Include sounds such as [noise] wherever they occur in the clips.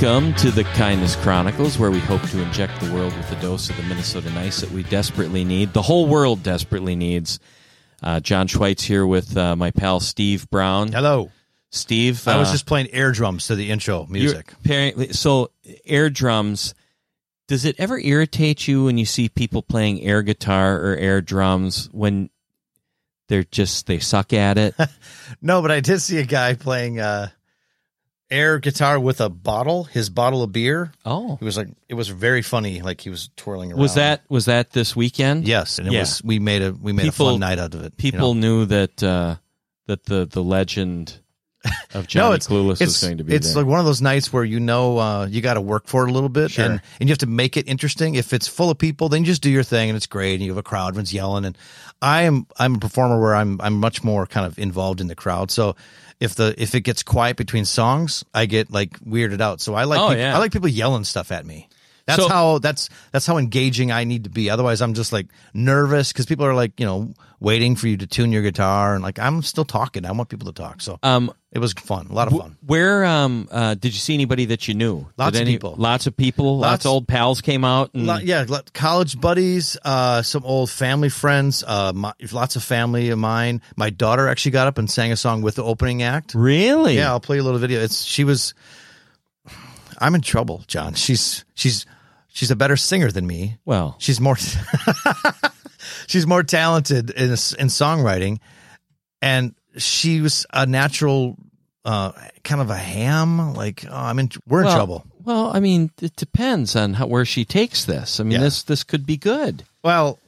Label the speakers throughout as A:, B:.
A: Welcome to the Kindness Chronicles, where we hope to inject the world with a dose of the Minnesota nice that we desperately need. The whole world desperately needs. Uh, John Schweitz here with uh, my pal Steve Brown.
B: Hello.
A: Steve,
B: I was
A: uh,
B: just playing air drums to the intro music.
A: apparently so air drums. Does it ever irritate you when you see people playing air guitar or air drums when they're just they suck at it? [laughs]
B: No, but I did see a guy playing uh, air guitar with a bottle, his bottle of beer.
A: oh,
B: It was like it was very funny. Like he was twirling around.
A: was that was that this weekend?
B: Yes, and it
A: Yeah.
B: was. We made a we made
A: People-
B: a fun night out of it. you
A: people
B: know?
A: knew that uh, that the the legend of [laughs] Johnny
B: it's
A: Clueless
B: it's
A: was going to be
B: it's
A: there.
B: like one of those nights where you know uh, you got to work for it a little bit,
A: Sure.
B: and and you have to make it interesting. If it's full of people, then you just do your thing, and it's great, and you have a crowd, everyone's yelling. And I am I'm a performer where I'm I'm much more kind of involved in the crowd. So if the if it gets quiet between songs, I get like weirded out. So I like
A: Oh, yeah.
B: I like people yelling stuff at me. That's
A: So-
B: how that's that's how engaging I need to be. Otherwise, I'm just like nervous because people are like you know waiting for you to tune your guitar, and like I'm still talking. I want people to talk. So
A: um,
B: it was fun, a lot of fun.
A: where um uh, did you see anybody that you knew?
B: Lots
A: Did
B: of people.
A: Lots of people. Lots,
B: Lots-
A: of old pals came out. And,
B: Lot- yeah, lot- college buddies, uh, some old family friends, uh, my, lots of family of mine. My daughter actually got up and sang a song with the opening act.
A: Really?
B: Yeah, I'll play a little video. It's she was. I'm in trouble, John. She's she's she's a better singer than me.
A: Well,
B: She's more [laughs] she's more talented in in songwriting, and she was a natural, uh, kind of a ham. Like oh, I'm in, we're in trouble.
A: Well, I mean, it depends on how, where she takes this. I mean,
B: Yeah.
A: this this could be good.
B: Well,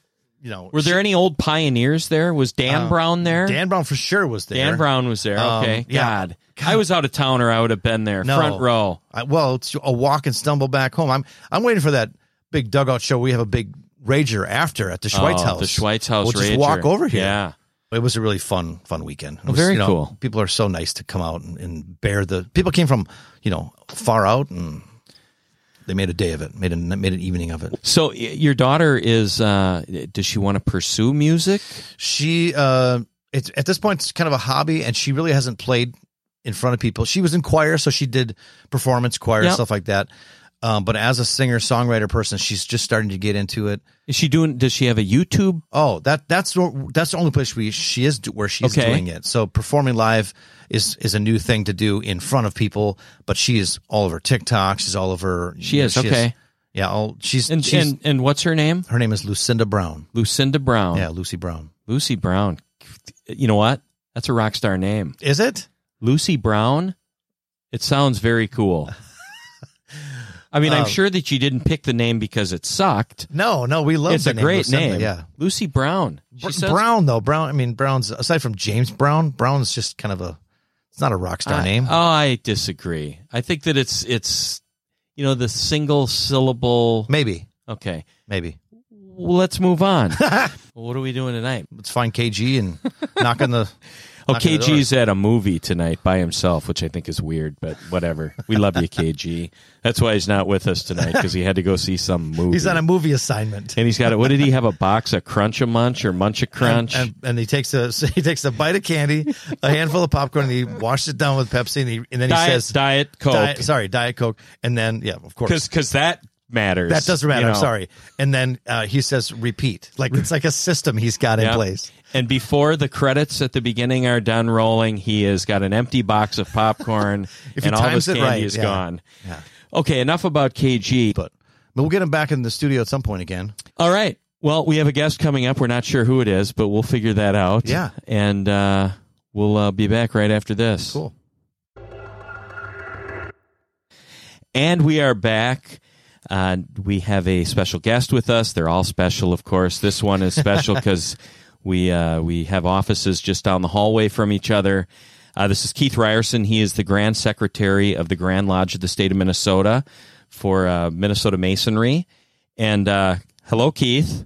B: you know,
A: Were there any old pioneers there? Was Dan
B: Uh,
A: Brown there?
B: Dan Brown for sure was there.
A: Dan Brown was there.
B: Um,
A: Okay.
B: yeah.
A: God. I was out of town or I would have been there.
B: No.
A: Front row.
B: I, well, it's a walk and stumble back home. I'm I'm waiting for that big dugout show. We have a big rager after at the Schweitz
A: Oh,
B: house.
A: The Schweitz house.
B: We'll just
A: Rager.
B: walk over here.
A: Yeah.
B: It was a really fun fun weekend. It
A: Oh,
B: was,
A: very
B: you know,
A: cool.
B: People are so nice to come out and, and bear the. People came from you know far out and they made a day of it. Made a made an evening of it.
A: So your daughter is. Uh, does she want to pursue music?
B: She uh, it's at this point it's kind of a hobby, and she really hasn't played in front of people. She was in choir, so she did performance choir
A: Yep.
B: stuff like that. Um, but as a singer songwriter person, she's just starting to get into it.
A: Is she doing? Does she have a YouTube?
B: Oh, that that's the- that's the only place we she is where she's
A: Okay.
B: doing it. So performing live is is a new thing to do in front of people. But she is all over TikTok. She's all over.
A: She is okay.
B: yeah, all she's
A: And
B: she's
A: and and what's her name?
B: her name is Lucinda Brown.
A: Lucinda Brown.
B: Yeah, Lucy Brown.
A: Lucy Brown. You know what? That's a rock star name.
B: Is it?
A: Lucy Brown. It sounds very cool. I mean, I'm
B: Um,
A: sure that you didn't pick the name because it sucked.
B: No, no, we love
A: it's a great
B: Lucinda,
A: name.
B: Yeah,
A: Lucy Brown.
B: Br-
A: says-
B: Brown though. Brown. I mean, Brown's aside from James Brown. Brown's just kind of a. It's not a rock star
A: I-
B: name.
A: Oh, I disagree. I think that it's it's you know the single syllable.
B: maybe,
A: Okay,
B: maybe.
A: well, let's move on. well, [laughs] what are we doing tonight?
B: Let's find KG and knock on the.
A: Oh,
B: knock on the door.
A: KG's at a movie tonight by himself, which I think is weird, but whatever. We love you, KG. That's why he's not with us tonight because he had to go see some movie.
B: He's on a movie assignment.
A: and he's got it. What did he have? A box of Crunch a Munch or Munch a Crunch?
B: And, and, and he takes a [laughs] he takes a bite of candy, a handful of popcorn, and he washes it down with Pepsi, and, he, and then he
A: diet,
B: says,
A: Diet Coke.
B: Diet- "Sorry, Diet Coke," and then yeah, of course,
A: because that matters.
B: that doesn't matter.
A: you
B: I'm sorry. And then uh, he says, "Repeat," like it's like a system he's got in place.
A: And before the credits at the beginning are done rolling, he has got an empty box of popcorn, [laughs] and all of his
B: times it
A: candy
B: right,
A: is
B: yeah.
A: gone.
B: Yeah.
A: Okay, enough about KG.
B: But but we'll get him back in the studio at some point again.
A: All right. Well, we have a guest coming up. We're not sure who it is, but we'll figure that out.
B: Yeah.
A: And uh, we'll uh, be back right after this.
B: Cool.
A: And we are back. Uh, we have a special guest with us. They're all special, of course. This one is special [laughs] because we uh, we have offices just down the hallway from each other. Uh, this is Keith Reierson. He is the Grand Secretary of the Grand Lodge of the State of Minnesota for uh, Minnesota Masonry. And uh, hello, Keith.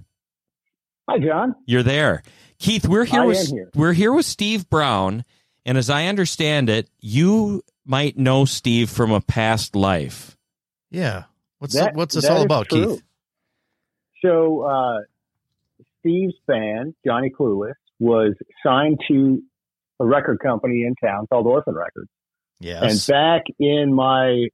C: Hi, John.
A: You're there, Keith. We're here
C: I
A: with
C: am here.
A: we're here with Steve Brown, and as I understand it, you might know Steve from a past life.
B: Yeah. What's
C: That-
B: what's this all about. Keith?
C: So, uh, Steve's band, Johnny Clueless, was signed to a record company in town called Orphan Records.
B: Yes.
C: And back in my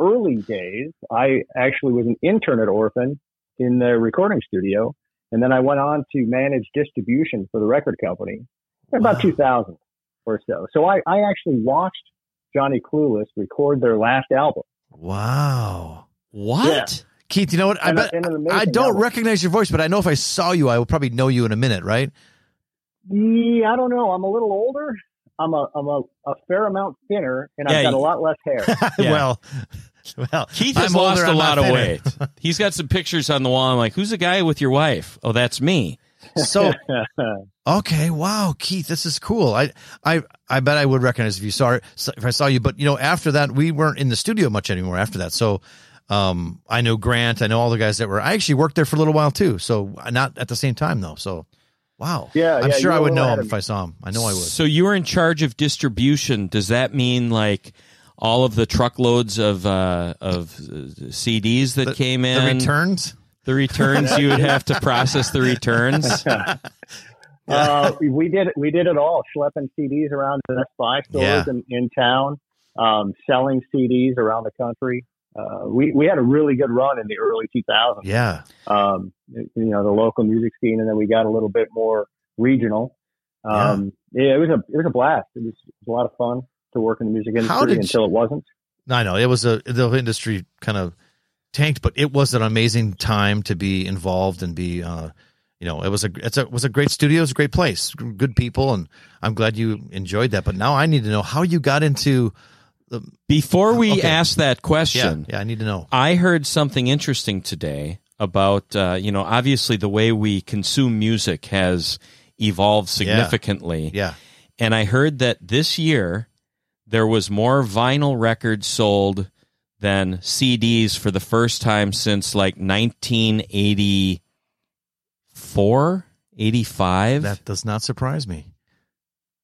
C: early days, I actually was an intern at Orphan in the recording studio. And then I went on to manage distribution for the record company about
B: Wow.
C: 2000 or so. So I, I actually watched Johnny Clueless record their last album.
B: Wow.
A: What?
B: Keith, you know what? I
C: And
B: bet
C: and
B: I don't
C: album.
B: recognize your voice, but I know if I saw you, I would probably know you in a minute, right?
C: Yeah, I don't know. I'm a little older. I'm a I'm a, a fair amount thinner, and
A: Yeah,
C: I've got a lot less hair. [laughs]
A: Yeah.
B: well, well,
A: Keith has
B: I'm
A: lost
B: older,
A: a
B: I'm
A: lot of weight. [laughs] He's got some pictures on the wall. I'm like, who's the guy with your wife? Oh, that's me.
B: So [laughs] okay, wow, Keith, this is cool. I I I bet I would recognize if you saw it if I saw you, but you know, after that, we weren't in the studio much anymore. After that, so um, I know Grant, I know all the guys that were. I actually worked there for a little while too, so not at the same time though. So wow,
C: Yeah,
B: I'm
C: yeah,
B: sure I would know him if I saw him. I know I would.
A: So you were in charge of distribution. Does that mean like all of the truckloads of uh, of uh, CDs that
B: The-
A: came in?
B: The returns.
A: The returns. you would have to process the returns. [laughs]
C: uh, we did we did it all, schlepping CDs around the Best Buy stores
B: Yeah.
C: in, in town, um, selling CDs around the country. Uh, we we had a really good run in the early 2000s.
B: Yeah,
C: Um, you know, the local music scene, and then we got a little bit more regional. Um, yeah. it was a it was a blast. It was, it was a lot of fun to work in the music industry until it wasn't.
B: I know it was a the industry kind of tanked, but it was an amazing time to be involved and be. Uh, you know, it was a it's a it was a great studio, it was a great place, good people, and I'm glad you enjoyed that. But now I need to know how you got into.
A: Before we
B: Okay.
A: ask that question,
B: yeah, I need to know.
A: I heard something interesting today about uh, you know obviously the way we consume music has evolved significantly.
B: Yeah,
A: and I heard that this year there was more vinyl records sold than CDs for the first time since like 1984, 85.
B: that does not surprise me.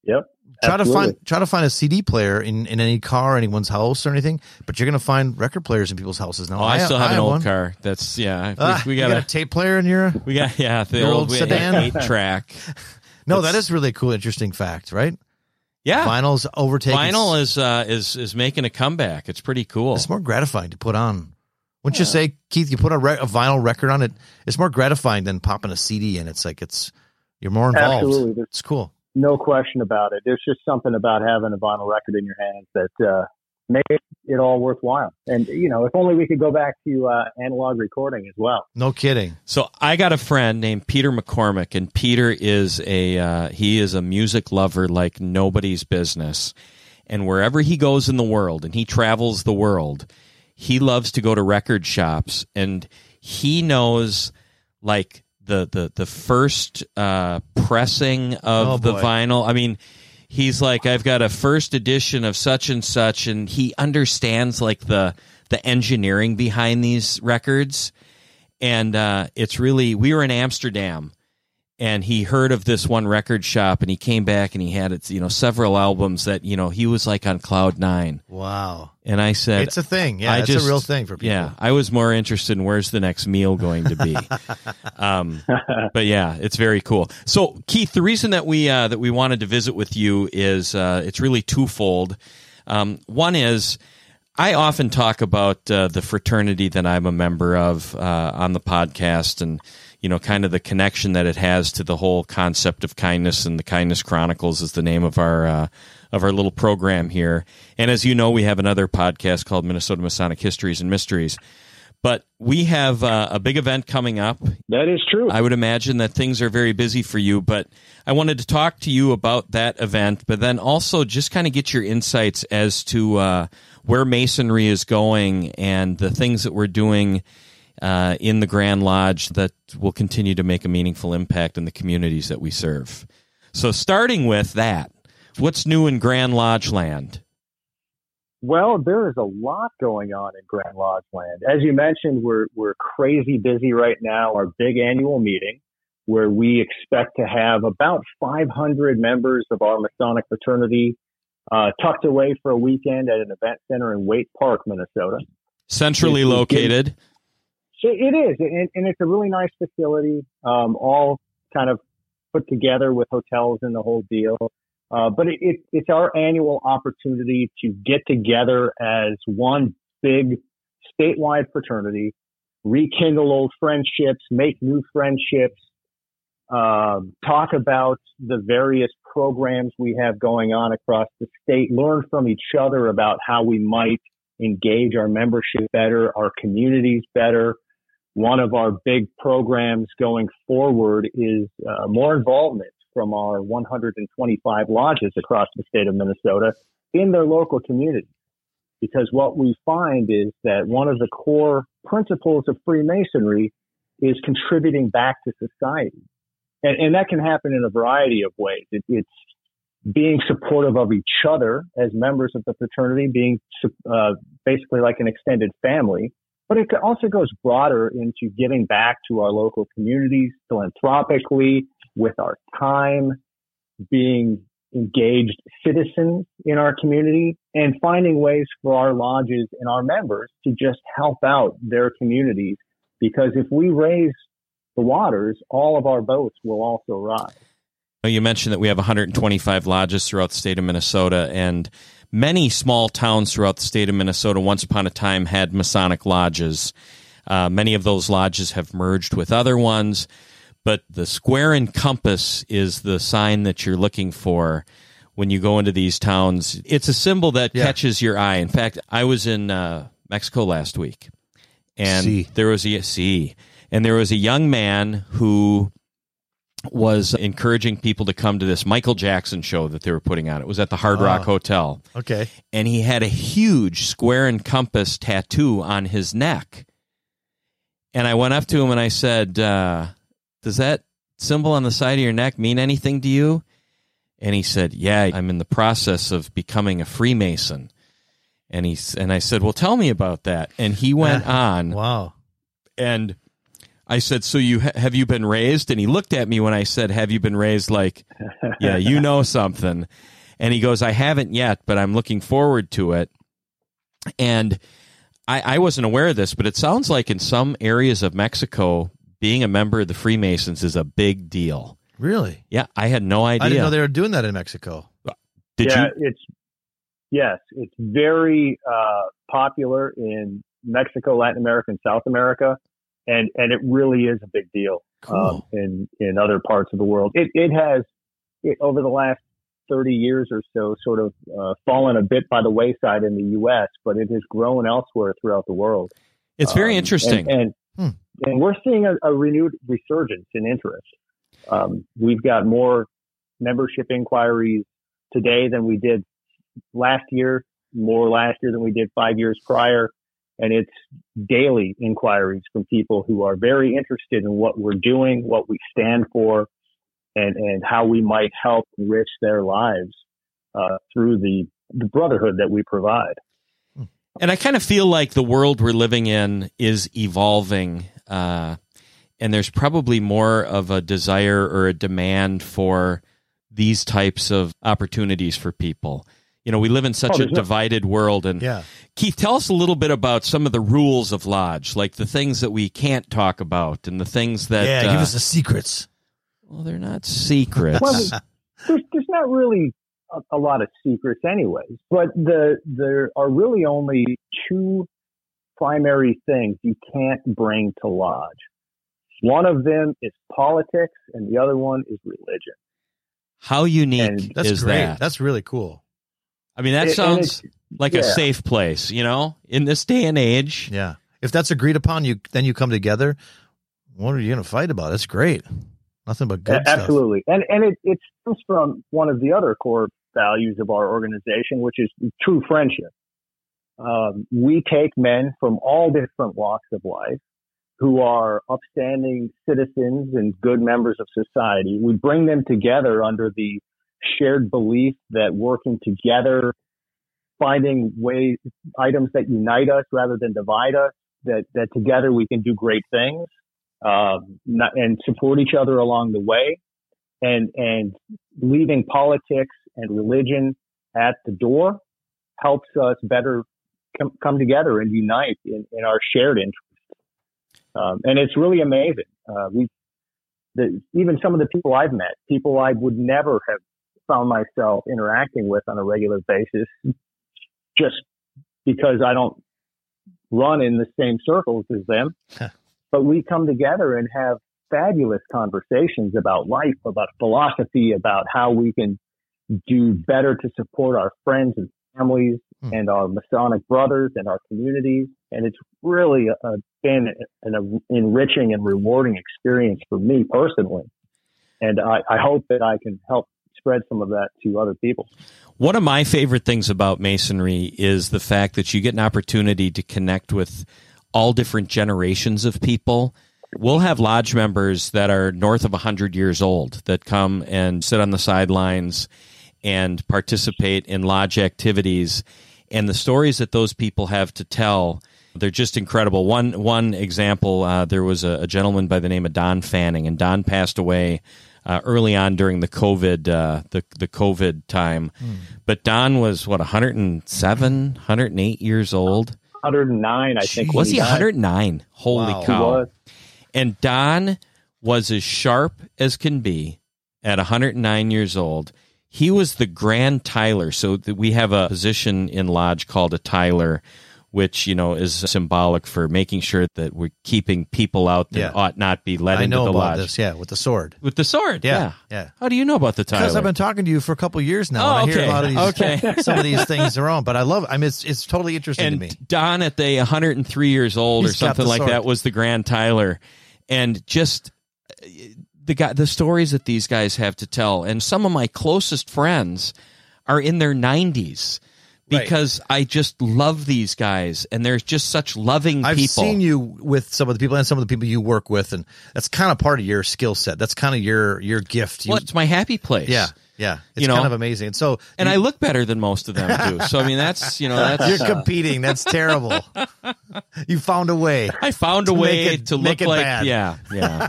C: Yep.
B: Try to find try to find a CD player in, in any car, anyone's house or anything, but you're gonna find record players in people's houses now.
A: oh, I, still have an old
B: one.
A: car. That's yeah. We,
B: Ah,
A: we
B: you
A: got
B: got
A: a
B: a tape player in your
A: we got yeah the
B: Your
A: old,
B: old
A: we-
B: sedan?
A: eight track. [laughs]
B: no.
A: It's-
B: That is really a cool, interesting fact, right?
A: Yeah,
B: Vinyl's overtaking.
A: vinyl is uh, is is making a comeback. It's pretty cool.
B: It's more gratifying to put on. Wouldn't you say, Keith? You put a, re- a vinyl record on it. It's more gratifying than popping a CD in. It's like it's you're more involved.
C: Absolutely.
B: It's cool.
C: No question about it. There's just something about having a vinyl record in your hands that uh, makes it all worthwhile. And you know, if only we could go back to uh, analog recording as well.
B: No kidding.
A: So I got a friend named Peter McCormick, and Peter is a uh, he is a music lover like nobody's business. And wherever he goes in the world, and he travels the world, he loves to go to record shops, and he knows like the the the first uh, pressing of
B: Oh,
A: the
B: boy.
A: vinyl. I mean. He's like, I've got a first edition of such and such, and he understands like the the engineering behind these records and uh, it's really we were in Amsterdam, and he heard of this one record shop, and he came back and he had it, you know, several albums that you know he was like on cloud nine,
B: Wow.
A: and I said,
B: It's a thing. Yeah,
A: I
B: it's
A: just-
B: a real thing for people.
A: yeah, I was more interested in where's the next meal going to be. [laughs] um, but yeah, it's very cool. So Keith, the reason that we uh, that we wanted to visit with you is uh, it's really twofold. Um, one is I often talk about uh, the fraternity that I'm a member of uh, on the podcast, and you know, kind of the connection that it has to the whole concept of kindness. And the Kindness Chronicles is the name of our uh, of our little program here. And as you know, we have another podcast called Minnesota Masonic Histories and Mysteries. But we have uh, a big event coming up
C: That is true.
A: I would imagine that things are very busy for you, but I wanted to talk to you about that event, but then also just kind of get your insights as to uh, where Masonry is going and the things that we're doing uh, in the Grand Lodge that will continue to make a meaningful impact in the communities that we serve. So, starting with that, what's new in Grand Lodge land?
C: Well, there is a lot going on in Grand Lodge Land. As you mentioned, we're we're crazy busy right now. Our big annual meeting, where we expect to have about 500 members of our Masonic fraternity uh, tucked away for a weekend at an event center in Waite Park, Minnesota.
A: Centrally located.
C: It is, and, and it's a really nice facility, um, all kind of put together with hotels and the whole deal. Uh, but it, it, it's our annual opportunity to get together as one big statewide fraternity, rekindle old friendships, make new friendships, um, talk about the various programs we have going on across the state, learn from each other about how we might engage our membership better, our communities better. One of our big programs going forward is uh, more involvement from our 125 lodges across the state of Minnesota in their local community. Because what we find is that one of the core principles of Freemasonry is contributing back to society. And, and that can happen in a variety of ways. It, it's being supportive of each other as members of the fraternity, being uh, basically like an extended family. But it also goes broader into giving back to our local communities philanthropically with our time, being engaged citizens in our community and finding ways for our lodges and our members to just help out their communities. Because if we raise the waters, all of our boats will also rise.
A: You mentioned that we have 125 lodges throughout the state of Minnesota, and many small towns throughout the state of Minnesota once upon a time had Masonic lodges. Uh, many of those lodges have merged with other ones, but the square and compass is the sign that you're looking for when you go into these towns. It's a symbol that yeah. catches your eye. In fact, I was in uh, Mexico last week, and
B: see.
A: there was a see and there was a young man who was encouraging people to come to this Michael Jackson show that they were putting on. It was at the Hard Rock oh, Hotel.
B: Okay.
A: And he had a huge square and compass tattoo on his neck. And I went up to him and I said, uh, Does that symbol on the side of your neck mean anything to you? And he said, Yeah, I'm in the process of becoming a Freemason. And he and I said, Well, tell me about that. And he went [laughs] on.
B: Wow.
A: And I said, "So you have you been raised?" And he looked at me when I said, "Have you been raised?" Like, yeah, you know [laughs] something. And he goes, "I haven't yet, but I'm looking forward to it." And I, I wasn't aware of this, but it sounds like in some areas of Mexico, being a member of the Freemasons is a big deal.
B: Really?
A: Yeah, I had no idea.
B: I didn't know they were doing that in Mexico.
A: Did
C: yeah,
A: you?
C: It's yes, it's very uh, popular in Mexico, Latin America, and South America and and it really is a big deal
B: cool. um,
C: in in other parts of the world. It it has it, over the last 30 years or so sort of uh, fallen a bit by the wayside in the U.S., but it has grown elsewhere throughout the world.
A: It's very um, interesting,
C: and and, hmm. and, we're seeing a, a, renewed resurgence in interest. Um, we've got more membership inquiries today than we did last year, more last year than we did five years prior and it's daily inquiries from people who are very interested in what we're doing, what we stand for, and, and how we might help enrich their lives uh, through the, the brotherhood that we provide.
A: And I kind of feel like the world we're living in is evolving, uh, and there's probably more of a desire or a demand for these types of opportunities for people. You know, we live in such oh, a divided world. And
B: yeah.
A: Keith, tell us a little bit about some of the rules of Lodge, like the things that we can't talk about and the things that.
B: Yeah, uh, give us the secrets.
A: Well, they're not secrets.
C: well, there's, there's not really a, a, lot of secrets, anyways. But the there are really only two primary things you can't bring to Lodge. One of them is politics, and the other one is religion.
A: How unique
B: and that's
A: is
B: great.
A: that?
B: That's really cool.
A: I mean, that sounds like yeah. a safe place, you know, in this day and age.
B: Yeah. If that's agreed upon, you then you come together. What are you going to fight about? That's great. Nothing but good
C: Absolutely.
B: Stuff.
C: And and it, it comes from one of the other core values of our organization, which is true friendship. Um, we take men from all different walks of life who are upstanding citizens and good members of society. We bring them together under the shared belief that working together, finding ways, items that unite us rather than divide us, that, that together we can do great things, um, not, and support each other along the way and, and leaving politics and religion at the door helps us better com- come together and unite in, in our shared interests. Um, and it's really amazing. Uh, we, the, even some of the people I've met, people I would never have found myself interacting with on a regular basis just because I don't run in the same circles as them, but we come together and have fabulous conversations about life, about philosophy, about how we can do better to support our friends and families
B: Hmm.
C: and our Masonic brothers and our communities. And it's really uh been an enriching and rewarding experience for me personally. And I, I hope that I can help spread some of that to other people.
A: One of my favorite things about Masonry is the fact that you get an opportunity to connect with all different generations of people. We'll have lodge members that are north of 100 years old that come and sit on the sidelines and participate in lodge activities. And the stories that those people have to tell, they're just incredible. One one example, uh, there was a, a gentleman by the name of Don Fanning, and Don passed away uh, early on during the COVID uh, the the COVID time. But Don was what 107, 108 years old.
C: 109, I think.
A: Was he 109? Holy
B: Wow.
C: He
A: cow!
C: was.
A: And Don was as sharp as can be at 109 years old. He was the Grand Tyler. So th- we have a position in Lodge called a Tyler, which, you know, is symbolic for making sure that we're keeping people out that
B: Yeah.
A: ought not be let
B: I
A: into
B: know
A: the
B: about
A: lodge.
B: this. Yeah, with the sword.
A: With the sword,
B: Yeah,
A: yeah.
B: yeah.
A: How do you know about the Tyler?
B: Because I've been talking to you for a couple of years now.
A: Oh,
B: and I hear a lot of these,
A: Okay. [laughs]
B: some of these things are on, but I love. I mean, it's it's totally interesting to me.
A: Don at the 103 years old
B: He's
A: or something like
B: sword.
A: that was the Grand Tyler, and just uh, the guy, the stories that these guys have to tell, and some of my closest friends are in their 90s
B: Right.
A: because I just love these guys, and they're just such loving
B: I've
A: people.
B: seen you with some of the people and some of the people you work with, and that's kind of part of your skill set. That's kind of your your gift. You,
A: well, it's my happy place.
B: yeah, yeah. It's
A: You know,
B: kind of amazing. And so,
A: and
B: you,
A: I look better than most of them do. So I mean, that's you know, that's
B: you're competing. That's terrible. [laughs] you found a way.
A: I found a way
B: it-
A: to
B: make
A: look
B: it
A: like
B: bad.
A: yeah, yeah.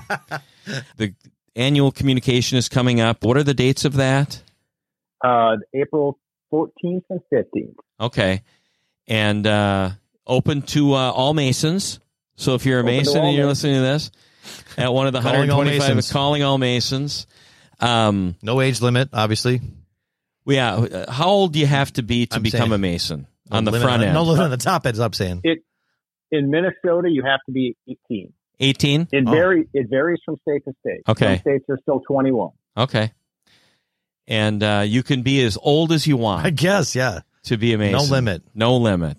A: [laughs] the annual communication is coming up. What are the dates of that?
C: Uh, April 14th and 15th.
A: Okay, and uh, open to uh, all Masons. So if you're a
C: Open
A: Mason and you're
C: Masons.
A: listening to this, at one of the
B: Calling all
A: 125,
B: Masons.
A: calling all Masons. Um,
B: No age limit, obviously.
A: yeah. uh, How old do you have to be to
B: I'm
A: become a Mason
B: No
A: on the
B: limit
A: front end?
B: No limit on the top end. I'm saying.
C: It, In Minnesota, you have to be 18.
A: 18.
C: It
B: Oh.
C: varies. It varies from state to state.
A: Okay.
C: Some states are still 21.
A: Okay. And uh, you can be as old as you want.
B: I guess. Yeah.
A: to be a Mason.
B: No limit.
A: No limit.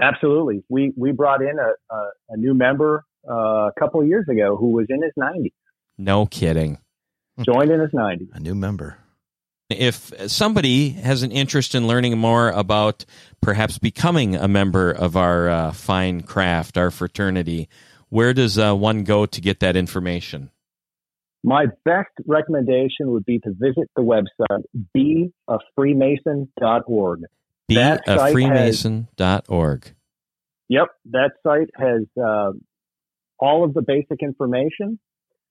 C: Absolutely. We we brought in a a, a new member uh, a couple of years ago who was in his 90s.
A: No kidding.
C: Joined in his 90s.
B: A new member.
A: If somebody has an interest in learning more about perhaps becoming a member of our uh, fine craft, our fraternity, where does uh, one go to get that information?
C: My best recommendation would be to visit the website beafreemason.org.
A: Be
C: That
A: a
C: site
A: freemason.org.
C: Yep, that site has uh, all of the basic information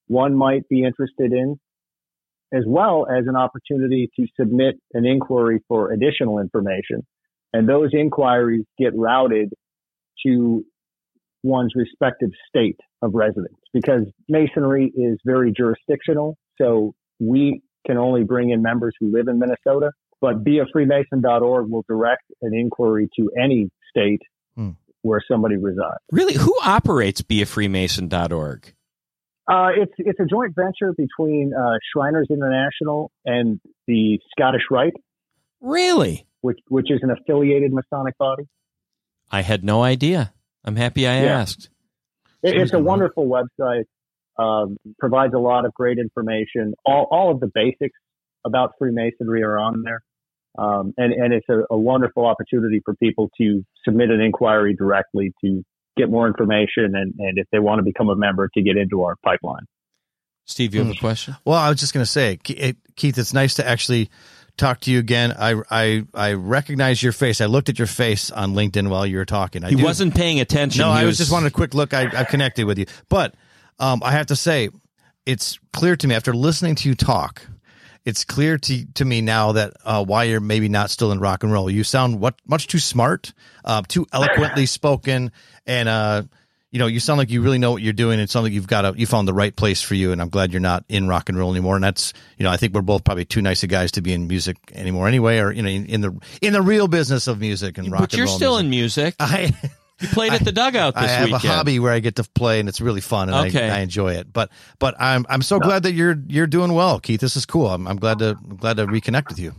C: one might be interested in, as well as an opportunity to submit an inquiry for additional information. And those inquiries get routed to one's respective state of residents because masonry is very jurisdictional. So we can only bring in members who live in Minnesota, but beafreemason.org will direct an inquiry to any state
B: Hmm.
C: where somebody resides.
A: Really, who operates beafreemason.org?
C: Uh, it's it's a joint venture between uh, Shriners International and the Scottish Rite,
A: Really?
C: which which is an affiliated Masonic body.
A: I had no idea. I'm happy I
C: Yeah.
A: asked.
C: It, it's a
B: good,
C: wonderful website. Um, provides a lot of great information. All all of the basics about Freemasonry are on there, um, and and it's a, a wonderful opportunity for people to submit an inquiry directly to get more information, and and if they want to become a member, to get into our pipeline.
A: Steve, you have a
B: Hmm.
A: question?
B: Well, I was just going to say, Keith, it's nice to actually talk to you again. I, I, I recognize your face. I looked at your face on LinkedIn while you were talking. I
A: He
B: do-
A: wasn't paying attention.
B: No,
A: He
B: I was just wanted a quick look. I, I connected with you, but um, I have to say, it's clear to me after listening to you talk. It's clear to to me now that uh, why you're maybe not still in rock and roll. You sound what much too smart, uh, too eloquently spoken, and uh, you know you sound like you really know what you're doing. It sounds like you've got a you found the right place for you, and I'm glad you're not in rock and roll anymore. And that's you know I think we're both probably too nice of guys to be in music anymore anyway, or you know in, in the in the real business of music and rock
A: But
B: and
A: you're
B: roll.
A: still
B: music.
A: in music. [laughs]
B: I
A: You played at the dugout this
B: I have
A: weekend.
B: a hobby where I get to play, and it's really fun, and
A: Okay.
B: I, I enjoy it. But but I'm I'm so glad that you're you're doing well, Keith. This is cool. I'm, I'm glad to I'm glad to reconnect with you.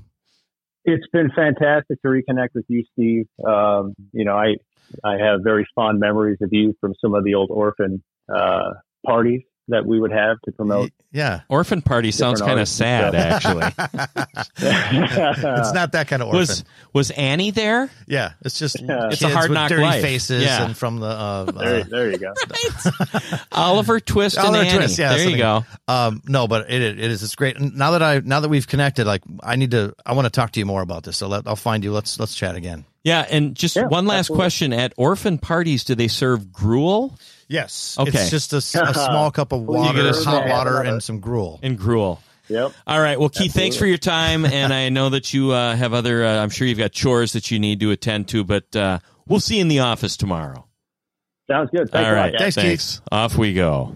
C: It's been fantastic to reconnect with you, Steve. Um, you know, I I have very fond memories of you from some of the old orphan uh, parties that we would have to promote.
B: Yeah.
A: Orphan party sounds kind of sad,
C: and
A: actually. [laughs] [laughs]
B: it's not that kind of orphan.
A: Was was Annie there?
B: yeah, it's just
C: Yeah.
A: It's a hard knock
B: dirty
A: life.
B: faces
A: Yeah.
B: and from the uh,
C: there,
B: uh,
C: there you go. [laughs]
A: Oliver Twist and
B: Oliver
A: Annie.
B: Twist, yeah,
A: there you go.
B: um no, but it it is it's great. And now that I now that we've connected, like I need to I want to talk to you more about this. So let, I'll find you. Let's let's chat again.
A: Yeah, and just
C: Yeah,
A: one last
C: absolutely.
A: question: At orphan parties, do they serve gruel
B: Yes.
A: Okay.
B: It's just a [laughs] small cup of
C: Well, you
B: water,
A: get a
B: hot
C: small-
B: water, and some gruel.
A: and gruel?
C: Yep.
A: All right. Well, Keith, thanks for your time, and I know that you uh, have other. Uh, I'm sure you've got chores that you need to attend to, but uh, we'll see you in the office tomorrow.
C: Sounds good. Thanks
A: All
C: a lot,
A: right.
C: guys.
B: Thanks, Keith.
A: Off we go.